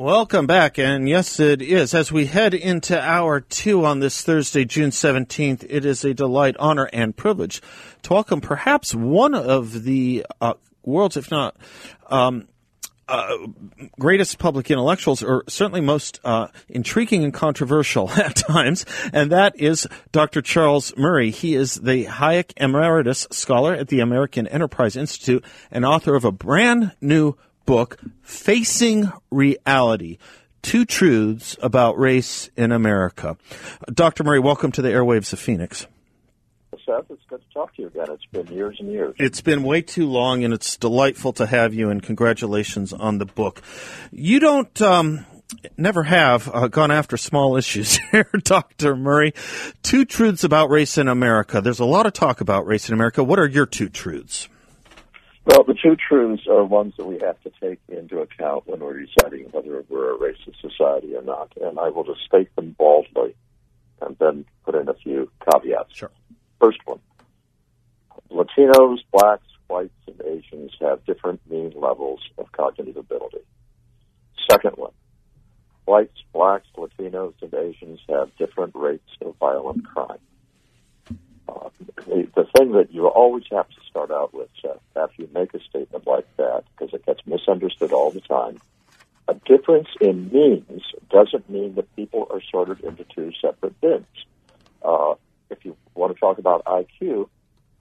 Welcome back, and yes, it is. As we head into hour two on this Thursday, June 17th, it is a delight, honor, and privilege to welcome perhaps one of the uh, world's, if not um, uh, greatest public intellectuals, or certainly most uh, intriguing and controversial at times, and that is Dr. Charles Murray. He is the Hayek Emeritus Scholar at the American Enterprise Institute and author of a brand new book, Facing Reality. Two truths about race in America. Dr. Murray, welcome to the airwaves of Phoenix. Seth, it's good to talk to you again. It's been years and years. It's been way too long, and it's delightful to have you, and congratulations on the book. You don't, um, never have uh, gone after small issues here, Dr. Murray. Two truths about race in America. There's a lot of talk about race in America. What are your two truths? Well, the two truths are ones that we have to take into account when we're deciding whether we're a racist society or not. And I will just state them baldly and then put in a few caveats. Sure. First one Latinos, blacks, whites, and Asians have different mean levels of cognitive ability. Second one whites, blacks, Latinos, and Asians have different rates of violent crime. Uh, the, thing that you always have to start out with, after you make a statement like that, because it gets misunderstood all the time, a difference in means doesn't mean that people are sorted into two separate bins. Uh, if you want to talk about IQ,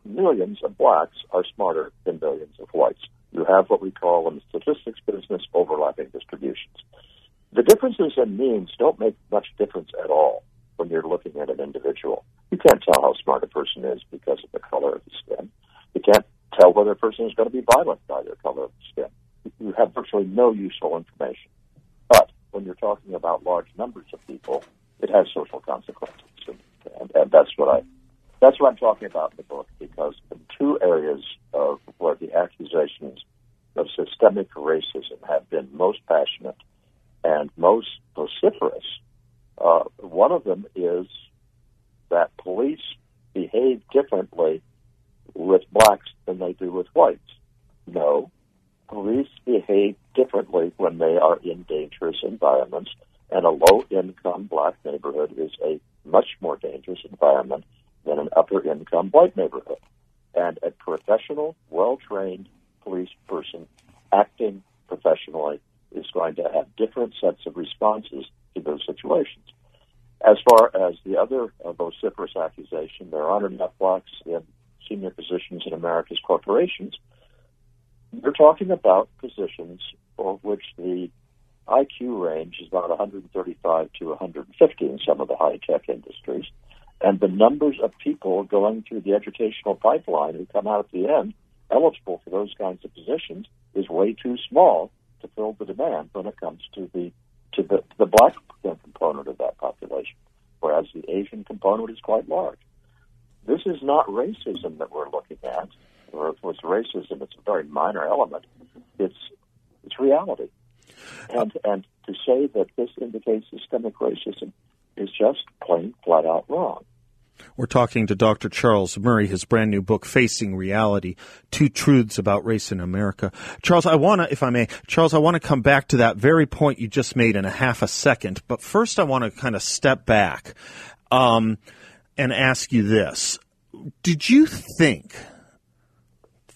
millions of blacks are smarter than millions of whites. You have what we call in the statistics business overlapping distributions. The differences in means don't make much difference at all smart a person is because of the color of the skin. You can't tell whether a person is going to be violent by their color of the skin. You have virtually no useful information. But when you're talking about large numbers of people, it has social consequences, and, and, and that's what I that's what I'm talking about in the book. Because in two areas of where the accusations of systemic racism have been most passionate and most vociferous, uh, one of them is that police behave differently with blacks than they do with whites. No, police behave differently when they are in dangerous environments, and a low income black neighborhood is a much more dangerous environment than an upper income white neighborhood. And a professional, well trained police person acting professionally is going to have different sets of responses to those situations. As far as the other uh, vociferous accusation, there aren't enough blacks in senior positions in America's corporations. You're talking about positions for which the IQ range is about 135 to 150 in some of the high tech industries. And the numbers of people going through the educational pipeline who come out at the end eligible for those kinds of positions is way too small to fill the demand when it comes to the to the, the black component of that population, whereas the Asian component is quite large. This is not racism that we're looking at, it's racism, it's a very minor element. It's it's reality, and and to say that this indicates systemic racism is just plain flat out wrong. We're talking to Dr. Charles Murray, his brand new book, Facing Reality, Two Truths About Race in America. Charles, I want to, if I may, Charles, I want to come back to that very point you just made in a half a second. But first, I want to kind of step back um, and ask you this. Did you think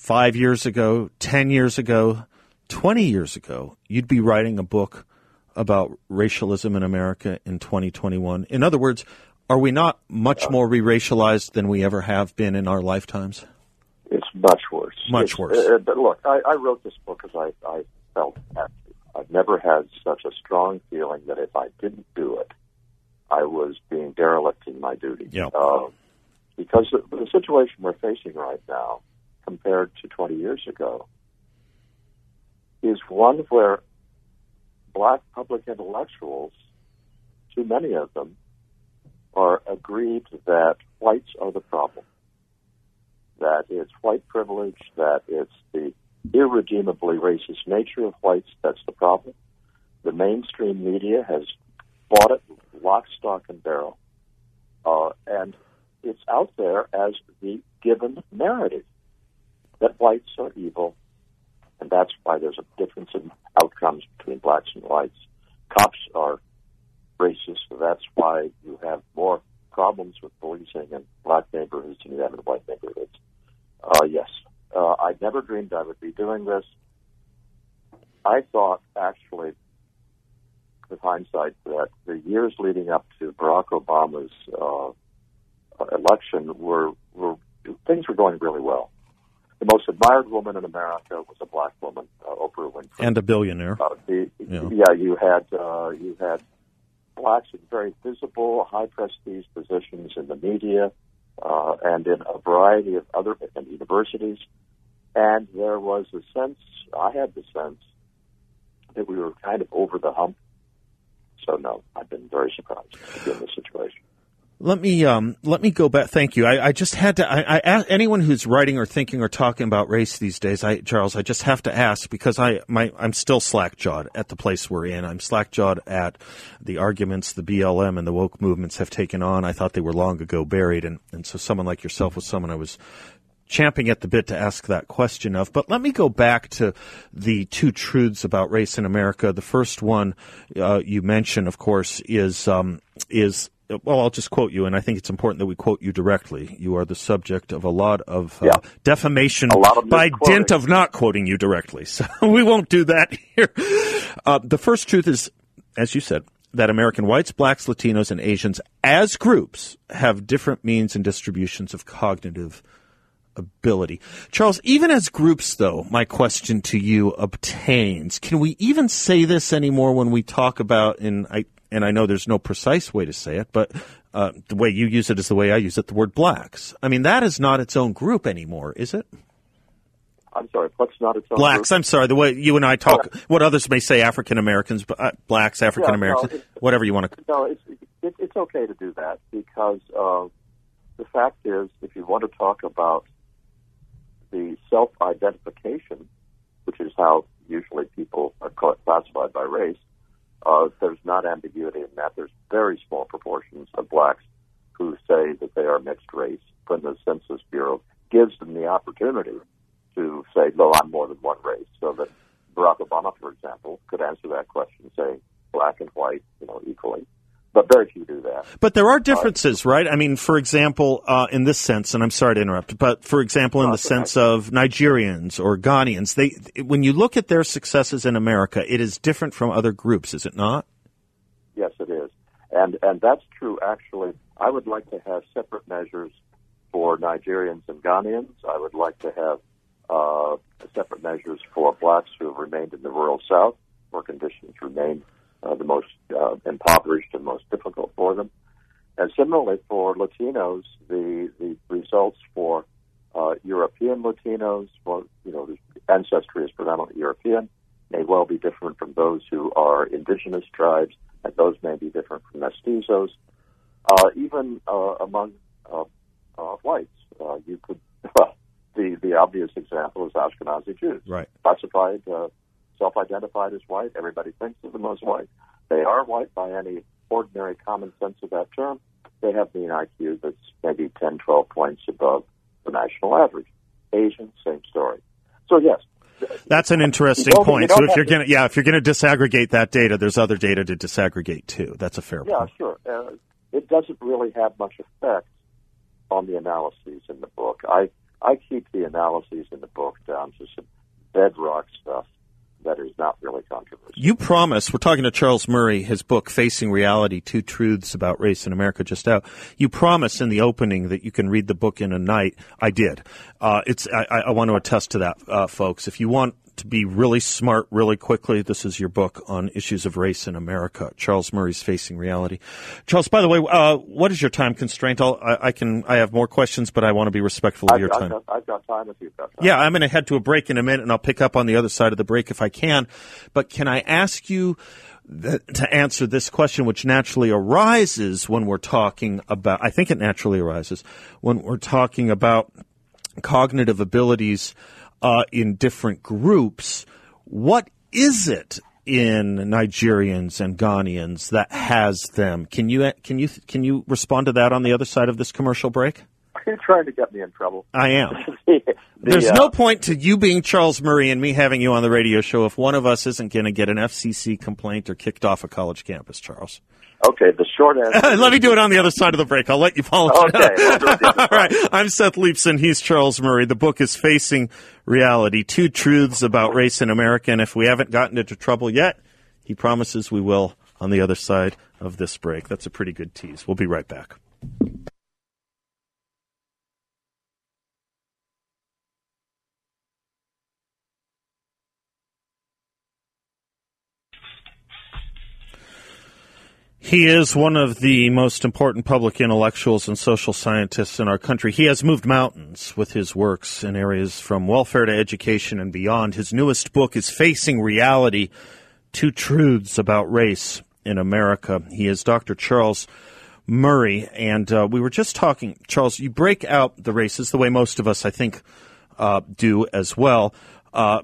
five years ago, 10 years ago, 20 years ago, you'd be writing a book about racialism in America in 2021? In other words, are we not much more re-racialized than we ever have been in our lifetimes? It's much worse. Much it's, worse. Uh, but look, I, I wrote this book because I, I felt to. I've never had such a strong feeling that if I didn't do it, I was being derelict in my duty. Yeah. Uh, because the, the situation we're facing right now, compared to 20 years ago, is one where black public intellectuals, too many of them, are agreed that whites are the problem. That it's white privilege, that it's the irredeemably racist nature of whites that's the problem. The mainstream media has bought it lock, stock, and barrel. Uh, and it's out there as the given narrative that whites are evil, and that's why there's a difference in outcomes between blacks and whites. Cops are racist, so that's why you have more problems with policing in black neighborhoods than you have in white neighborhoods. Uh, yes, uh, I never dreamed I would be doing this. I thought, actually, with hindsight, that the years leading up to Barack Obama's uh, election were, were things were going really well. The most admired woman in America was a black woman, uh, Oprah Winfrey, and a billionaire. Uh, the, yeah. yeah, you had uh, you had blacks in very visible, high prestige positions in the media uh, and in a variety of other universities. And there was a sense, I had the sense, that we were kind of over the hump. So, no, I've been very surprised in this situation. Let me um, let me go back. Thank you. I, I just had to. I, I anyone who's writing or thinking or talking about race these days, I, Charles, I just have to ask because I my I'm still slack jawed at the place we're in. I'm slack jawed at the arguments the BLM and the woke movements have taken on. I thought they were long ago buried, and and so someone like yourself was someone I was champing at the bit to ask that question of. But let me go back to the two truths about race in America. The first one uh, you mentioned, of course, is um, is well, I'll just quote you, and I think it's important that we quote you directly. You are the subject of a lot of uh, yeah. defamation of by dint of not quoting you directly. So we won't do that here. Uh, the first truth is, as you said, that American whites, blacks, Latinos, and Asians as groups have different means and distributions of cognitive ability. Charles, even as groups, though, my question to you obtains. Can we even say this anymore when we talk about, and I, and I know there's no precise way to say it, but uh, the way you use it is the way I use it, the word blacks. I mean, that is not its own group anymore, is it? I'm sorry, what's not its own Blacks, group? I'm sorry, the way you and I talk, oh. what others may say African Americans, uh, blacks, African Americans, yeah, no, whatever you want to. No, it's, it, it's okay to do that because uh, the fact is, if you want to talk about the self identification, which is how usually people are classified by race, uh, there's not ambiguity in that. There's very small proportions of blacks who say that they are mixed race when the Census Bureau gives them the opportunity to say, no, I'm more than one race. So that Barack Obama, for example, could answer that question, say black and white, you know, equally but very few do that. But there are differences, uh, right? I mean, for example, uh, in this sense, and I'm sorry to interrupt, but for example, in the sense of Nigerians or Ghanaians, they when you look at their successes in America, it is different from other groups, is it not? Yes, it is, and and that's true. Actually, I would like to have separate measures for Nigerians and Ghanaians. I would like to have uh, separate measures for blacks who have remained in the rural South, where conditions remain uh, the most uh, impoverished and most difficult for them. And similarly for Latinos, the the results for uh, European Latinos, well, you know, the ancestry is predominantly European, may well be different from those who are indigenous tribes, and those may be different from mestizos. Uh, even uh, among uh, uh, whites, uh, you could. Well, the the obvious example is Ashkenazi Jews, right? Classified uh, self-identified as white. Everybody thinks of them as white. They are white by any ordinary common sense of that term. They have mean IQ that's maybe 10, 12 points above the national average. Asian, same story. So yes, that's an interesting point. So if you're going to, yeah, if you're going to disaggregate that data, there's other data to disaggregate too. That's a fair yeah, point. Yeah, sure. Uh, it doesn't really have much effect on the analyses in the book. I I keep the analyses in the book down to some bedrock stuff that is not really controversial. You promise, we're talking to Charles Murray, his book, Facing Reality Two Truths About Race in America, just out. You promise in the opening that you can read the book in a night. I did. Uh, it's, I, I, want to attest to that, uh, folks. If you want to be really smart really quickly. This is your book on issues of race in America. Charles Murray's Facing Reality. Charles, by the way, uh, what is your time constraint? I, I, can I have more questions, but I want to be respectful of I've, your time. I've got, I've got time if you've got time. Yeah, I'm going to head to a break in a minute, and I'll pick up on the other side of the break if I can. But can I ask you? to answer this question, which naturally arises when we're talking about, I think it naturally arises when we're talking about cognitive abilities uh, in different groups. What is it in Nigerians and Ghanaians that has them? Can you can you can you respond to that on the other side of this commercial break? Are you trying to get me in trouble? I am. the, There's uh, no point to you being Charles Murray and me having you on the radio show if one of us isn't going to get an FCC complaint or kicked off a college campus, Charles. Okay, the short answer. Let me do it on the other side of the break. I'll let you follow. Okay, we'll do it the other All right. I'm Seth Leibsohn. He's Charles Murray. The book is Facing Reality: Two Truths About Race in America. And if we haven't gotten into trouble yet, he promises we will on the other side of this break. That's a pretty good tease. We'll be right back. He is one of the most important public intellectuals and social scientists in our country. He has moved mountains with his works in areas from welfare to education and beyond. His newest book is Facing Reality Two Truths About Race in America. He is Dr. Charles Murray. And uh, we were just talking, Charles, you break out the races the way most of us, I think, uh, do as well. Uh,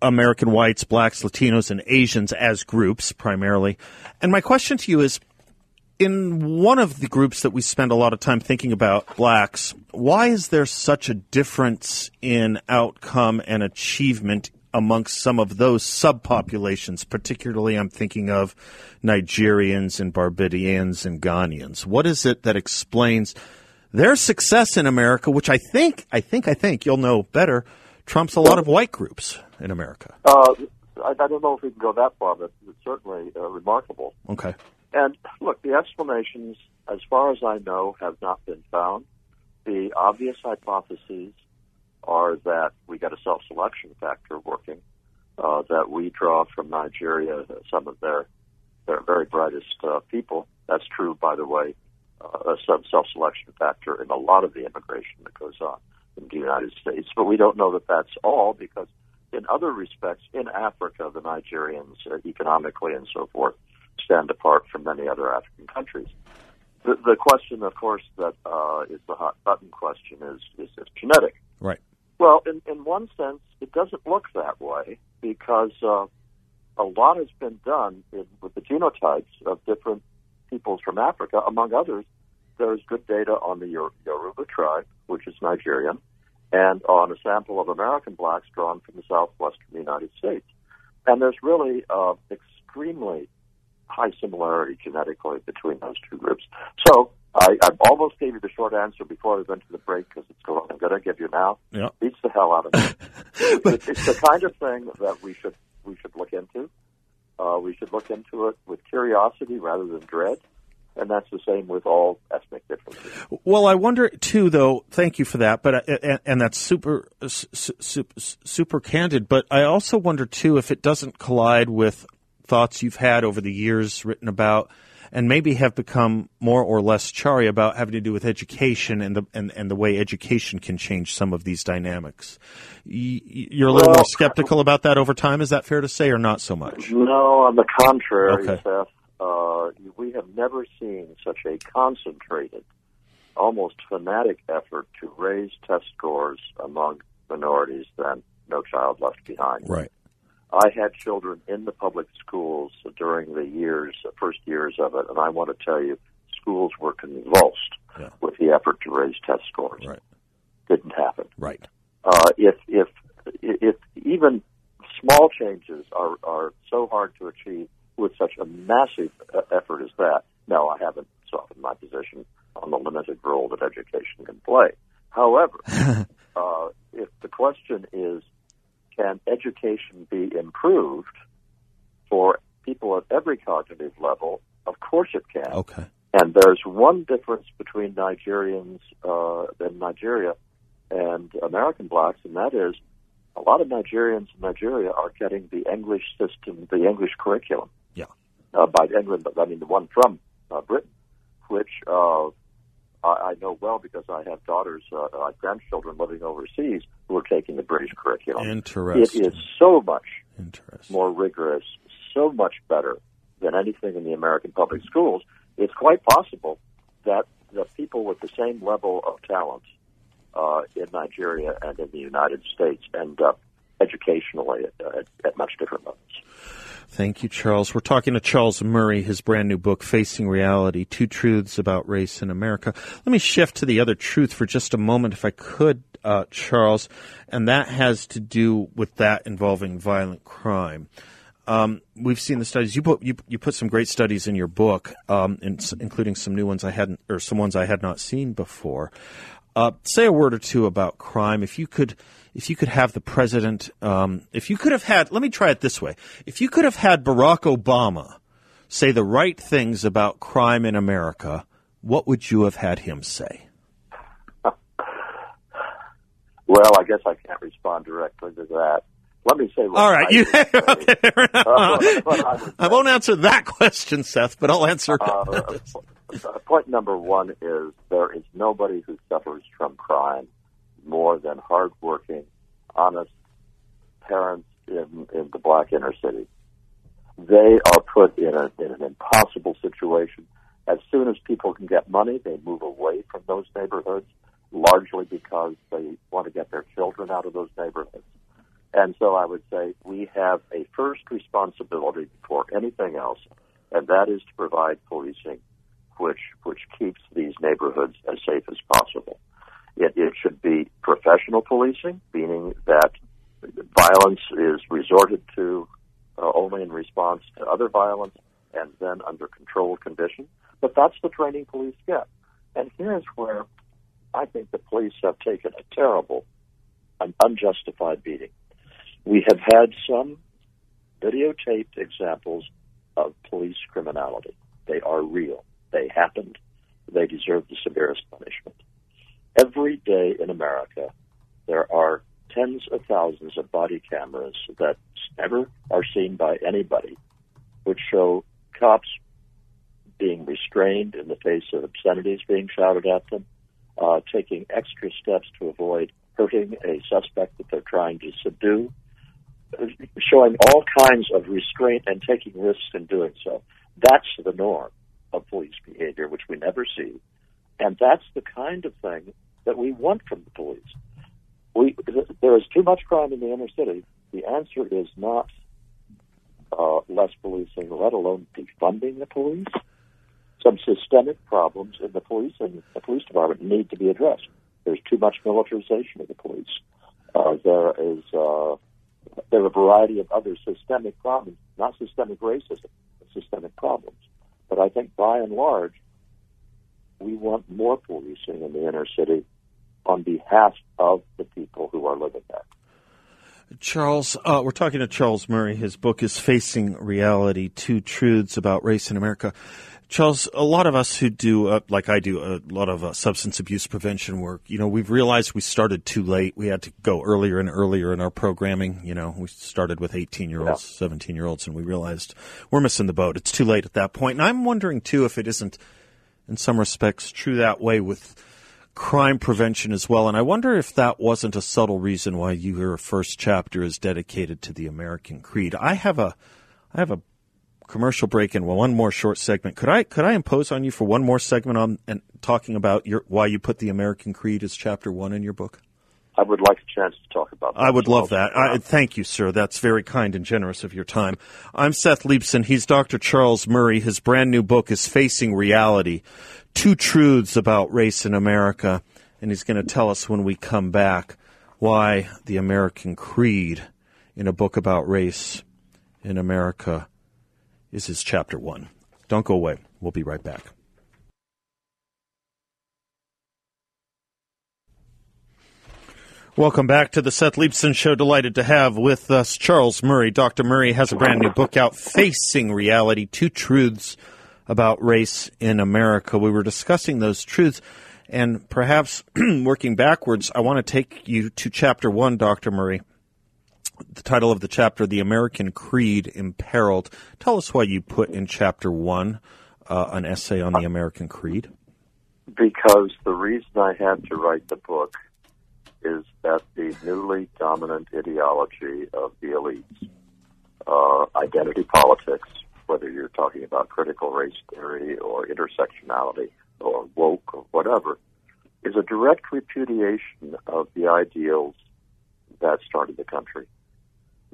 American whites, blacks, Latinos, and Asians as groups primarily. And my question to you is in one of the groups that we spend a lot of time thinking about, blacks, why is there such a difference in outcome and achievement amongst some of those subpopulations? Particularly, I'm thinking of Nigerians and Barbadians and Ghanaians. What is it that explains their success in America, which I think, I think, I think you'll know better, trumps a lot of white groups in America? Uh, I, I don't know if we can go that far, but it's certainly uh, remarkable. Okay. And look, the explanations, as far as I know, have not been found. The obvious hypotheses are that we got a self-selection factor working, uh, that we draw from Nigeria some of their their very brightest uh, people. That's true, by the way, uh, a some self-selection factor in a lot of the immigration that goes on in the United States. But we don't know that that's all because in other respects, in Africa, the Nigerians, uh, economically and so forth, stand apart from many other African countries. The, the question, of course, that uh, is the hot button question is, is it genetic? Right. Well, in, in one sense, it doesn't look that way because uh, a lot has been done in, with the genotypes of different peoples from Africa. Among others, there's good data on the Yor- Yoruba tribe, which is Nigerian, and on a sample of American blacks drawn from the southwestern United States. And there's really uh, extremely high similarity genetically between those two groups. So I, I almost gave you the short answer before we went to the break because it's one I'm going to give you now. Yeah. Beats the hell out of me. it's, it's the kind of thing that we should we should look into. Uh, we should look into it with curiosity rather than dread. And that's the same with all ethnic differences. Well, I wonder too, though. Thank you for that, but uh, and, and that's super, super, super candid. But I also wonder too if it doesn't collide with thoughts you've had over the years, written about, and maybe have become more or less chary about having to do with education and the and, and the way education can change some of these dynamics. You're a little Well- more skeptical about that over time. Is that fair to say, or not so much? No, on the contrary, Okay. Seth. Uh, we have never seen such a concentrated, almost fanatic effort to raise test scores among minorities than No Child Left Behind. Right. I had children in the public schools during the years, the first years of it, and I want to tell you, schools were convulsed Yeah. with the effort to raise test scores. Right. Didn't happen. Right. Uh, if if if even small changes are are so hard to achieve with such a massive uh, effort as that, no, I haven't softened my position on the limited role that education can play. However, uh, if the question is, can education be improved for people at every cognitive level? Of course, it can. Okay. And there's one difference between Nigerians uh, in Nigeria and American blacks, and that is a lot of Nigerians in Nigeria are getting the English system, the English curriculum. Uh, by England, but I mean the one from uh, Britain, which uh, I, I know well because I have daughters, uh, have grandchildren living overseas who are taking the British curriculum. Interesting. It is so much Interesting. more rigorous, so much better than anything in the American public schools. It's quite possible that the people with the same level of talent uh, in Nigeria and in the United States end up educationally at, at, at much different levels. Thank you, Charles. We're talking to Charles Murray, his brand new book, Facing Reality Two Truths About Race in America. Let me shift to the other truth for just a moment, if I could, uh, Charles, and that has to do with that involving violent crime. Um, we've seen the studies. You put you, you put some great studies in your book, um, in, including some new ones I hadn't, or some ones I had not seen before. Uh, say a word or two about crime. If you could, if you could have the president, um, if you could have had, let me try it this way. If you could have had Barack Obama say the right things about crime in America, what would you have had him say? Well, I guess I can't respond directly to that. Let me say. All right, I, you. okay, I, I, won't answer that question, Seth, but I'll answer. Uh, point number one is there is nobody who suffers from crime more than hardworking, honest parents in, in the black inner city. They are put in, a, in an impossible situation. As soon as people can get money, they move away from those neighborhoods, largely because they want to get their children out of those neighborhoods. And so I would say we have a first responsibility before anything else, and that is to provide policing which which keeps these neighborhoods as safe as possible. It, it should be professional policing, meaning that violence is resorted to uh, only in response to other violence and then under controlled conditions. But that's the training police get. And here's where I think the police have taken a terrible, an unjustified beating. We have had some videotaped examples of police criminality. They are real. They happened. They deserve the severest punishment. Every day in America, there are tens of thousands of body cameras that never are seen by anybody, which show cops being restrained in the face of obscenities being shouted at them, uh, taking extra steps to avoid hurting a suspect that they're trying to subdue, showing all kinds of restraint and taking risks in doing so. That's the norm of police behavior, which we never see. And that's the kind of thing that we want from the police. We, there is too much crime in the inner city. The answer is not uh, less policing, let alone defunding the police. Some systemic problems in the police and the police department need to be addressed. There's too much militarization of the police. Uh, there is uh, there are a variety of other systemic problems, not systemic racism, but systemic problems. But I think by and large, we want more policing in the inner city on behalf of the people who are living there. Charles, uh, we're talking to Charles Murray. His book is Facing Reality Two Truths About Race in America. Charles, a lot of us who do, uh, like I do, a lot of uh, substance abuse prevention work, you know, we've realized we started too late. We had to go earlier and earlier in our programming. You know, we started with 18 year olds, 17 year olds, and we realized we're missing the boat. It's too late at that point. And I'm wondering, too, if it isn't, in some respects, true that way with crime prevention as well. And I wonder if that wasn't a subtle reason why your first chapter is dedicated to the American creed. I have a, I have a commercial break and one more short segment. Could I could I impose on you for one more segment on and talking about your why you put the American Creed as chapter one in your book? I would like a chance to talk about that. I would love that. I, thank you, sir. That's very kind and generous of your time. I'm Seth Leibsohn. He's Dr. Charles Murray. His brand new book is Facing Reality Two Truths About Race in America. And he's going to tell us when we come back why the American Creed in a book about race in America is his chapter one. Don't go away. We'll be right back. Welcome back to the Seth Leibsohn Show. Delighted to have with us Charles Murray. Dr. Murray has a brand new book out, Facing Reality Two Truths About Race in America. We were discussing those truths, and perhaps working backwards, I want to take you to chapter one, Dr. Murray. the title of the chapter, The American Creed Imperiled. Tell us why you put in chapter one uh, an essay on the American Creed. Because the reason I had to write the book is that the newly dominant ideology of the elites, uh, identity politics, whether you're talking about critical race theory or intersectionality or woke or whatever, is a direct repudiation of the ideals that started the country.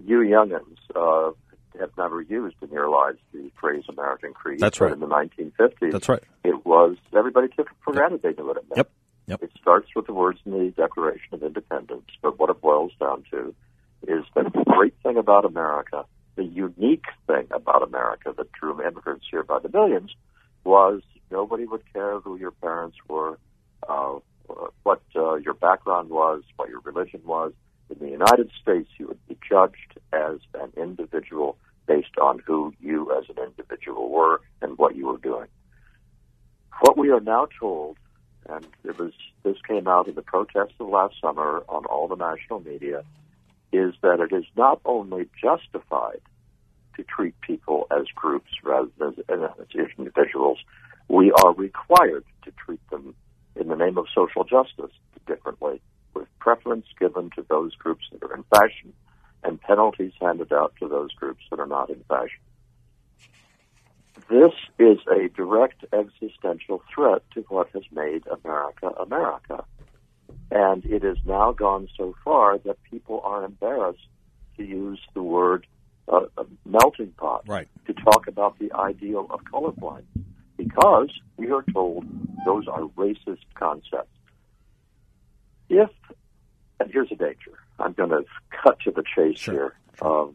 You youngins uh, have never used in your lives the phrase American Creed. That's right. in the 1950s, That's right. it was everybody took it for granted they knew what it meant. Yep. Yep. It starts with the words in the Declaration of Independence, but what it boils down to is that the great thing about America, the unique thing about America that drew immigrants here by the millions, was nobody would care who your parents were, uh, what uh, your background was, what your religion was. In the United States, you would be judged as an individual based on who you as an individual were and what you were doing. What we are now told and it was this came out in the protests of last summer on all the national media, is that it is not only justified to treat people as groups rather than as individuals, we are required to treat them in the name of social justice differently, with preference given to those groups that are in fashion and penalties handed out to those groups that are not in fashion. This is a direct existential threat to what has made America America. And it has now gone so far that people are embarrassed to use the word uh, melting pot right. to talk about the ideal of colorblind because we are told those are racist concepts. If, and here's a danger, I'm going to cut to the chase sure. here. Um,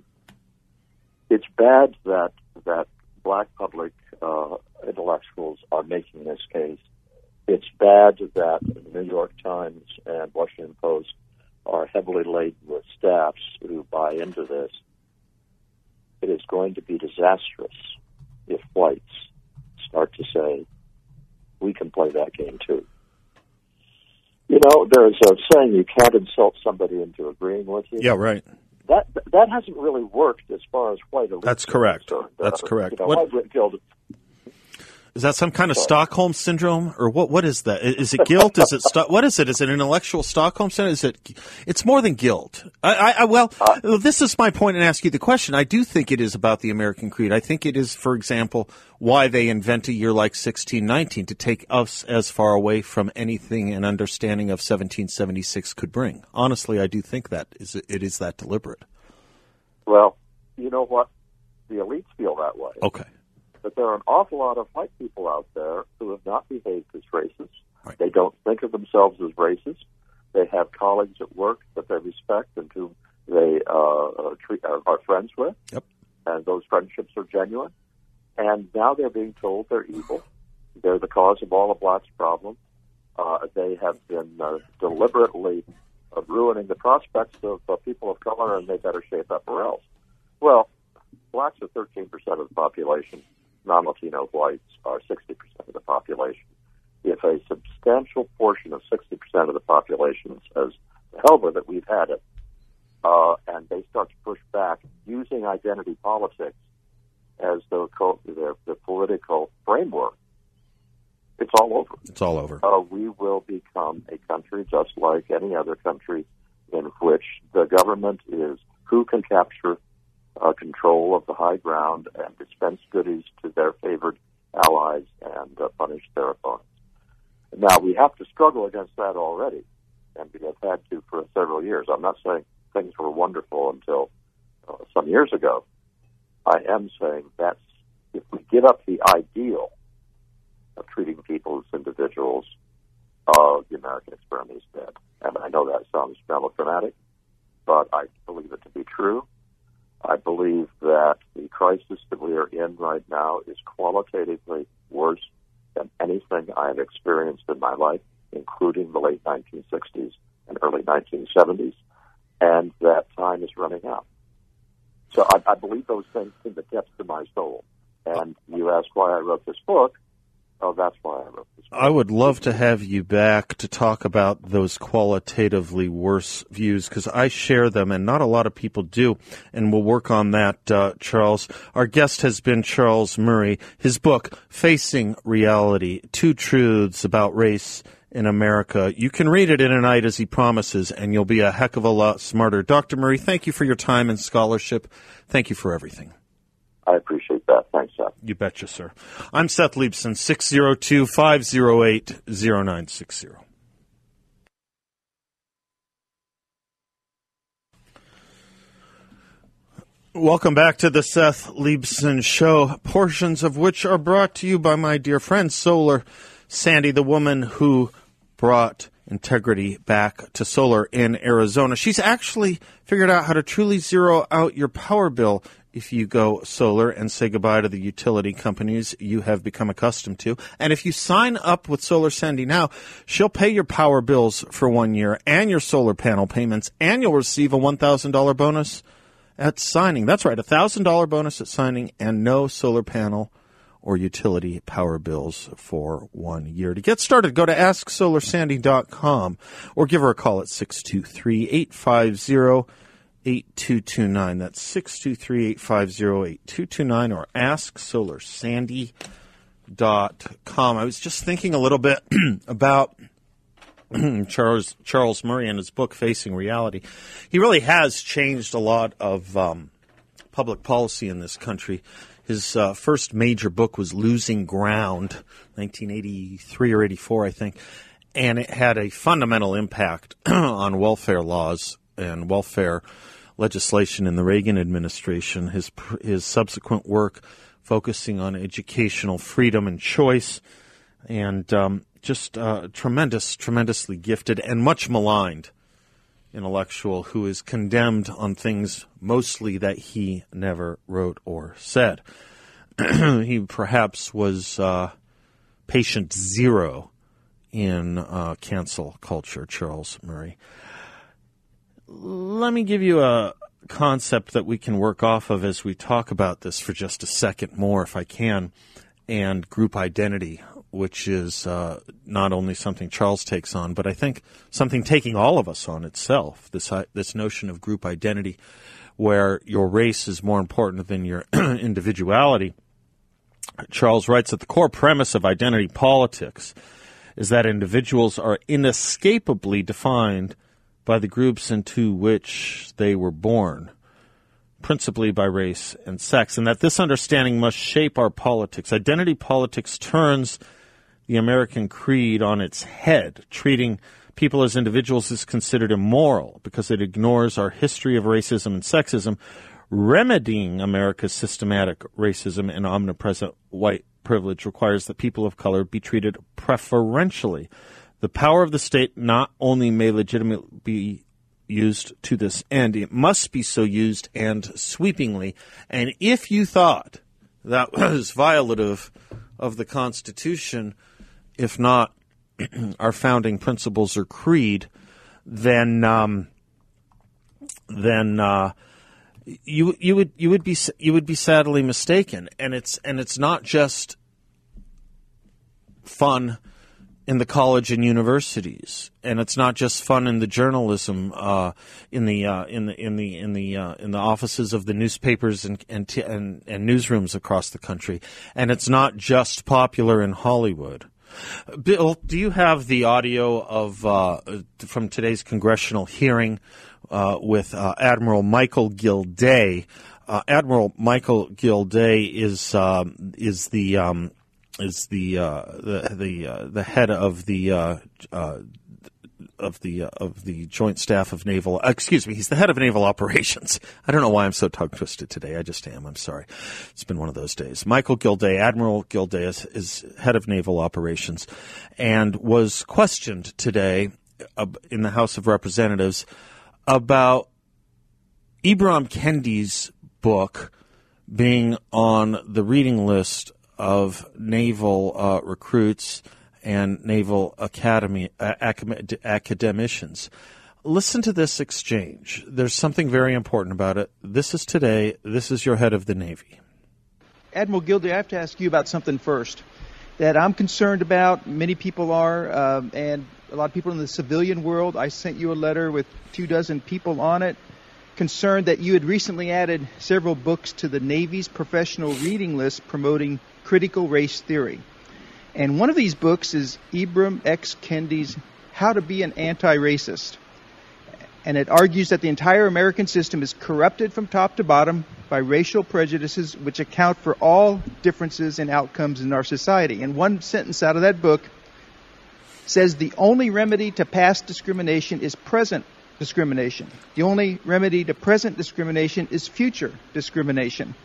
it's bad that that black public uh, intellectuals are making this case. It's bad that the New York Times and Washington Post are heavily laden with staffs who buy into this. It is going to be disastrous if whites start to say, we can play that game too. You know, there's a saying you can't insult somebody into agreeing with you. Yeah, right that that hasn't really worked as far as white elites. That's correct. Uh, That's correct. You know, what, white guild. Is that some kind of Stockholm syndrome, or what? What is that? Is it guilt? is it sto- what is it? Is it intellectual Stockholm syndrome? Is it? It's more than guilt. I, I, I well, uh, this is my point, and ask you the question. I do think it is about the American creed. I think it is, for example, why they invent a year like 1619 to take us as far away from anything an understanding of 1776 could bring. Honestly, I do think that is it is that deliberate. Well, you know what? The elites feel that way. Okay but there are an awful lot of white people out there who have not behaved as racists. Right. They don't think of themselves as racist. They have colleagues at work that they respect and whom they uh, uh treat, are, are friends with, yep. and those friendships are genuine. And now they're being told they're evil. They're the cause of all of blacks' problems. Uh, they have been uh, deliberately uh, ruining the prospects of uh, people of color, and they better shape up or else. Well, blacks are 13% of the population non-Latino whites are 60% of the population. If a substantial portion of 60% of the population says, hell with it, we've had it, uh, and they start to push back using identity politics as the, the, the political framework, it's all over. It's all over. Uh, we will become a country just like any other country in which the government is who can capture uh, control of the high ground and dispense goodies to their favored allies and uh, punish their opponents. Now, we have to struggle against that already, and we have had to for several years. I'm not saying things were wonderful until uh, some years ago. I am saying that if we give up the ideal of treating people as individuals, uh, the American experiment is dead. And I know that sounds melodramatic, but I believe it to be true. I believe that the crisis that we are in right now is qualitatively worse than anything I have experienced in my life, including the late 1960s and early 1970s, and that time is running out. So I, I believe those things in the depths of my soul. And you ask why I wrote this book. Oh, that's why I wrote I would love to have you back to talk about those qualitatively worse views because I share them and not a lot of people do. And we'll work on that, uh, Charles. Our guest has been Charles Murray. His book, Facing Reality Two Truths About Race in America. You can read it in a night as he promises, and you'll be a heck of a lot smarter. Dr. Murray, thank you for your time and scholarship. Thank you for everything. I appreciate that. You betcha, sir. I'm Seth Leibsohn, 602 508 0960. Welcome back to the Seth Leibsohn Show, portions of which are brought to you by my dear friend Solar Sandy, the woman who brought integrity back to solar in Arizona. She's actually figured out how to truly zero out your power bill if you go solar and say goodbye to the utility companies you have become accustomed to. And if you sign up with Solar Sandy now, she'll pay your power bills for one year and your solar panel payments, and you'll receive a $1,000 bonus at signing. That's right, a $1,000 bonus at signing and no solar panel or utility power bills for one year. To get started, go to AskSolarSandy.com or give her a call at 623 850 8229. That's 623 850 8229 or AskSolarSandy.com. I was just thinking a little bit about. Charles Charles Murray and his book Facing Reality. He really has changed a lot of um, public policy in this country. His uh, first major book was Losing Ground, 1983 or 84, I think, and it had a fundamental impact on welfare laws and welfare legislation in the Reagan administration. His his subsequent work focusing on educational freedom and choice, and um, just uh, tremendous, tremendously gifted and much maligned intellectual who is condemned on things mostly that he never wrote or said. he perhaps was uh, patient zero in uh, cancel culture, Charles Murray. Let me give you a concept that we can work off of as we talk about this for just a second more, if I can, and group identity which is uh, not only something Charles takes on, but I think something taking all of us on itself. This uh, this notion of group identity, where your race is more important than your individuality. Charles writes that the core premise of identity politics is that individuals are inescapably defined by the groups into which they were born principally by race and sex, and that this understanding must shape our politics. Identity politics turns the American creed on its head. Treating people as individuals is considered immoral because it ignores our history of racism and sexism. Remedying America's systematic racism and omnipresent white privilege requires that people of color be treated preferentially. The power of the state not only may legitimately be used to this end, it must be so used and sweepingly. And if you thought that was violative of the Constitution, if not our founding principles or creed, then um, then uh, you you would you would be you would be sadly mistaken, and it's and it's not just fun in the college and universities, and it's not just fun in the journalism, uh, in the uh, in the in the in the uh, in the offices of the newspapers and and, t- and and newsrooms across the country, and it's not just popular in Hollywood. Bill, do you have the audio of uh, from today's congressional hearing uh, with uh, Admiral Michael Gilday? Admiral Michael Gilday is um, is the um, is the uh, the the, uh, the head of the of the uh, of the Joint Staff of Naval. Uh, excuse me, he's the head of Naval Operations. I don't know why I'm so tongue twisted today. I just am. I'm sorry. It's been one of those days. Michael Gilday, Admiral Gilday, is, is head of Naval Operations, and was questioned today uh, in the House of Representatives about Ibram Kendi's book being on the reading list of naval uh, recruits and Naval Academy uh, academicians. Listen to this exchange. There's something very important about it. This is today. This is your head of the Navy. Admiral Gilday, I have to ask you about something first. that I'm concerned about. Many people are, um, and a lot of people in the civilian world. I sent you a letter with two dozen people on it, concerned that you had recently added several books to the Navy's professional reading list promoting critical race theory. And one of these books is Ibram X. Kendi's How to Be an Anti Racist. And it argues that the entire American system is corrupted from top to bottom by racial prejudices which account for all differences in outcomes in our society. And one sentence out of that book says the only remedy to past discrimination is present discrimination. The only remedy to present discrimination is future discrimination.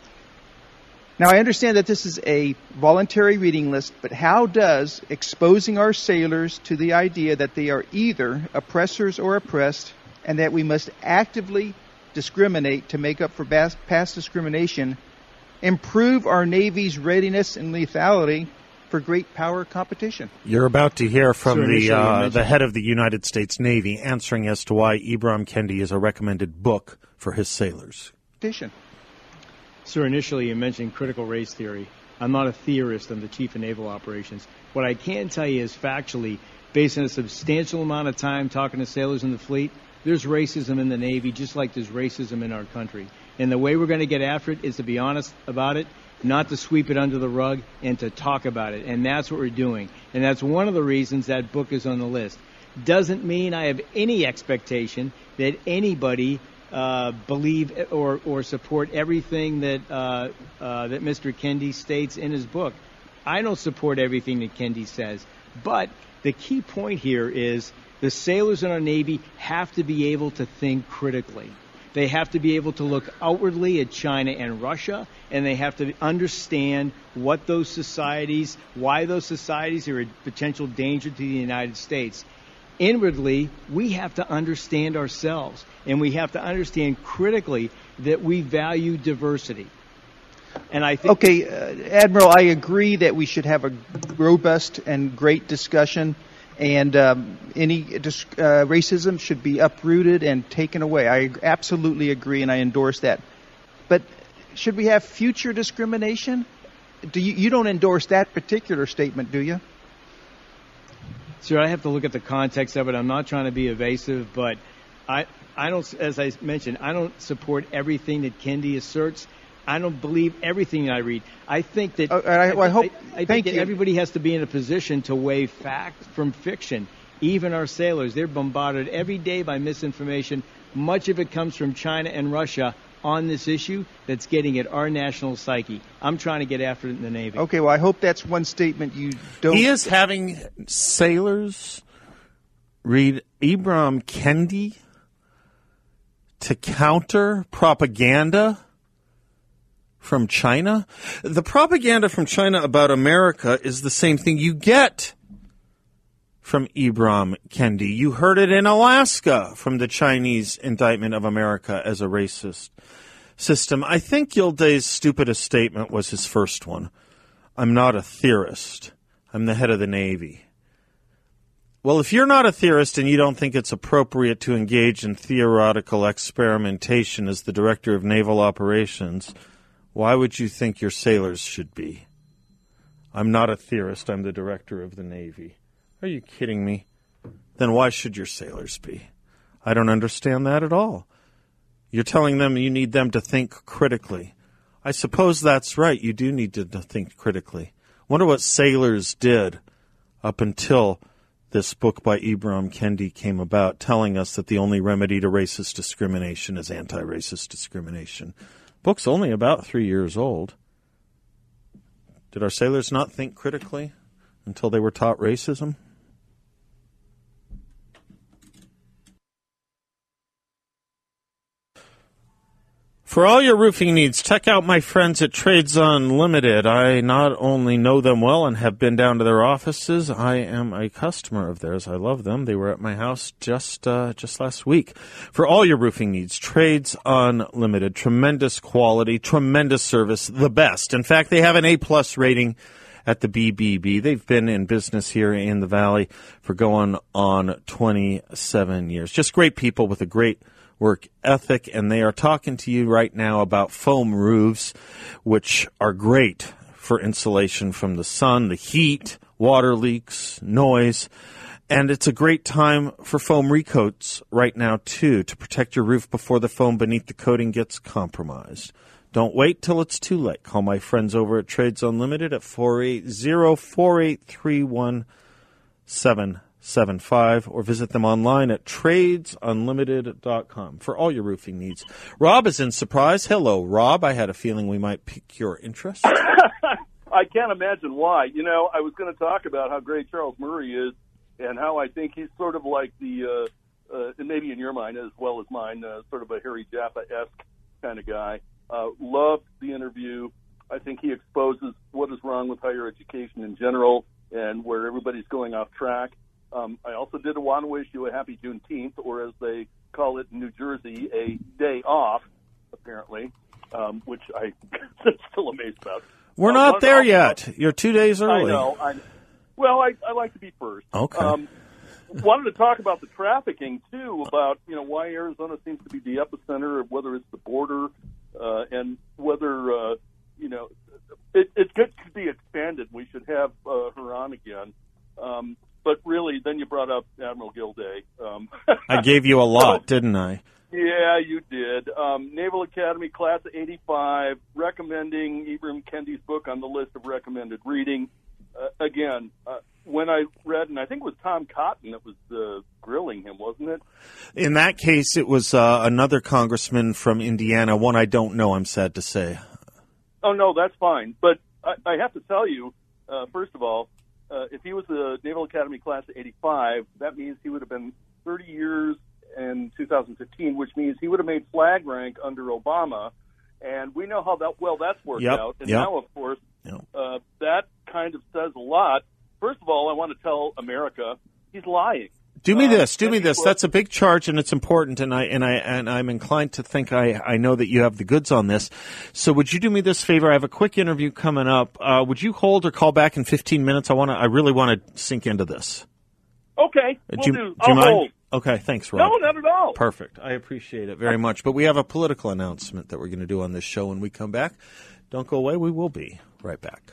Now, I understand that this is a voluntary reading list, but how does exposing our sailors to the idea that they are either oppressors or oppressed and that we must actively discriminate to make up for past discrimination improve our Navy's readiness and lethality for great power competition. You're about to hear from the uh, the head of the United States Navy answering as to why Ibram Kendi is a recommended book for his sailors. Competition. Sir, initially you mentioned critical race theory. I'm not a theorist. I'm the chief of naval operations. What I can tell you is factually, based on a substantial amount of time talking to sailors in the fleet, there's racism in the Navy just like there's racism in our country. And the way we're going to get after it is to be honest about it, not to sweep it under the rug, and to talk about it. And that's what we're doing. And that's one of the reasons that book is on the list. Doesn't mean I have any expectation that anybody uh, believe or, or support everything that uh, uh, that Mr. Kendi states in his book. I don't support everything that Kendi says, but the key point here is the sailors in our Navy have to be able to think critically. They have to be able to look outwardly at China and Russia, and they have to understand what those societies, why those societies are a potential danger to the United States inwardly, we have to understand ourselves and we have to understand critically that we value diversity. And I think. Okay, uh, Admiral, I agree that we should have a robust and great discussion, and um, any uh, racism should be uprooted and taken away. I absolutely agree, and I endorse that. But should we have future discrimination? Do you, you don't endorse that particular statement, do you? Sure, I have to look at the context of it. I'm not trying to be evasive, but I, I don't, as I mentioned, I don't support everything that Kendi asserts. I don't believe everything I read. I think that uh, I, well, I, hope. I, I think that everybody has to be in a position to weigh fact from fiction. Even our sailors, they're bombarded every day by misinformation. Much of it comes from China and Russia on this issue that's getting at our national psyche. I'm trying to get after it in the Navy. Okay, well, I hope that's one statement you don't. He is having sailors read Ibram Kendi to counter propaganda from China. The propaganda from China about America is the same thing you get from Ibram Kendi. You heard it in Alaska from the Chinese indictment of America as a racist system. I think Gilday's stupidest statement was his first one. I'm not a theorist. I'm the head of the Navy. Well, if you're not a theorist and you don't think it's appropriate to engage in theoretical experimentation as the director of naval operations, why would you think your sailors should be? I'm not a theorist. I'm the director of the Navy. Are you kidding me? Then why should your sailors be? I don't understand that at all. You're telling them you need them to think critically. I suppose that's right. You do need to think critically. Wonder what sailors did up until this book by Ibram Kendi came about, telling us that the only remedy to racist discrimination is anti racist discrimination. Book's only about three years old. Did our sailors not think critically until they were taught racism? For all your roofing needs, check out my friends at Trades Unlimited. I not only know them well and have been down to their offices, I am a customer of theirs. I love them. They were at my house just uh, just last week. For all your roofing needs, Trades Unlimited. Tremendous quality, tremendous service, the best. In fact, they have an A plus rating at the BBB. They've been in business here in the Valley for going on 27 years. Just great people with a great work ethic, and they are talking to you right now about foam roofs, which are great for insulation from the sun, the heat, water leaks, noise. And it's a great time for foam recoats right now, too, to protect your roof before the foam beneath the coating gets compromised. Don't wait till it's too late. Call my friends over at Trades Unlimited at 480 4831 775 or visit them online at tradesunlimited.com for all your roofing needs. Rob is in surprise. Hello, Rob. I had a feeling we might pique your interest. I can't imagine why. You know, I was going to talk about how great Charles Murray is and how I think he's sort of like the, uh, uh, and maybe in your mind as well as mine, uh, sort of a Harry Jaffa esque kind of guy. Uh, loved the interview. I think he exposes what is wrong with higher education in general and where everybody's going off track. Um, I also did want to wish you a happy Juneteenth, or as they call it in New Jersey, a day off, apparently, um, which I am still amazed about. We're Uh, not there yet. You're two days early. I know. I, well, I, I like to be first. Okay. Um, wanted to talk about the trafficking too, about you know why Arizona seems to be the epicenter of whether it's the border uh, and whether uh, you know it, it could be expanded. We should have uh, her on again. Um, but really, then you brought up Admiral Gilday. Um, I gave you a lot, didn't I? yeah, you did. Um, Naval Academy Class of 85, recommending Ibram Kendi's book on the list of recommended reading. Uh, again, uh, when I read, and I think it was Tom Cotton that was uh, grilling him, wasn't it? In that case, it was uh, another congressman from Indiana, one I don't know, I'm sad to say. Oh, no, that's fine. But I, I have to tell you, uh, first of all, uh, if he was the Naval Academy Class of 85, that means he would have been 30 years in 2015, which means he would have made flag rank under Obama. And we know how that well that's worked Yep, out. And yep. now, of course, Yep. uh, that kind of says a lot. First of all, I want to tell America he's lying. Do me Uh, this. Do me this. That's a big charge, and it's important. And I and I and I'm inclined to think I I know that you have the goods on this. So would you do me this favor? I have a quick interview coming up. Uh, would you hold or call back in 15 minutes? I want to. I really want to sink into this. Okay, Uh, we'll do, do. you- do you mind? hold. Okay, thanks, Rob. No, not at all. Perfect. I appreciate it very much. But we have a political announcement that we're going to do on this show when we come back. Don't go away. We will be right back.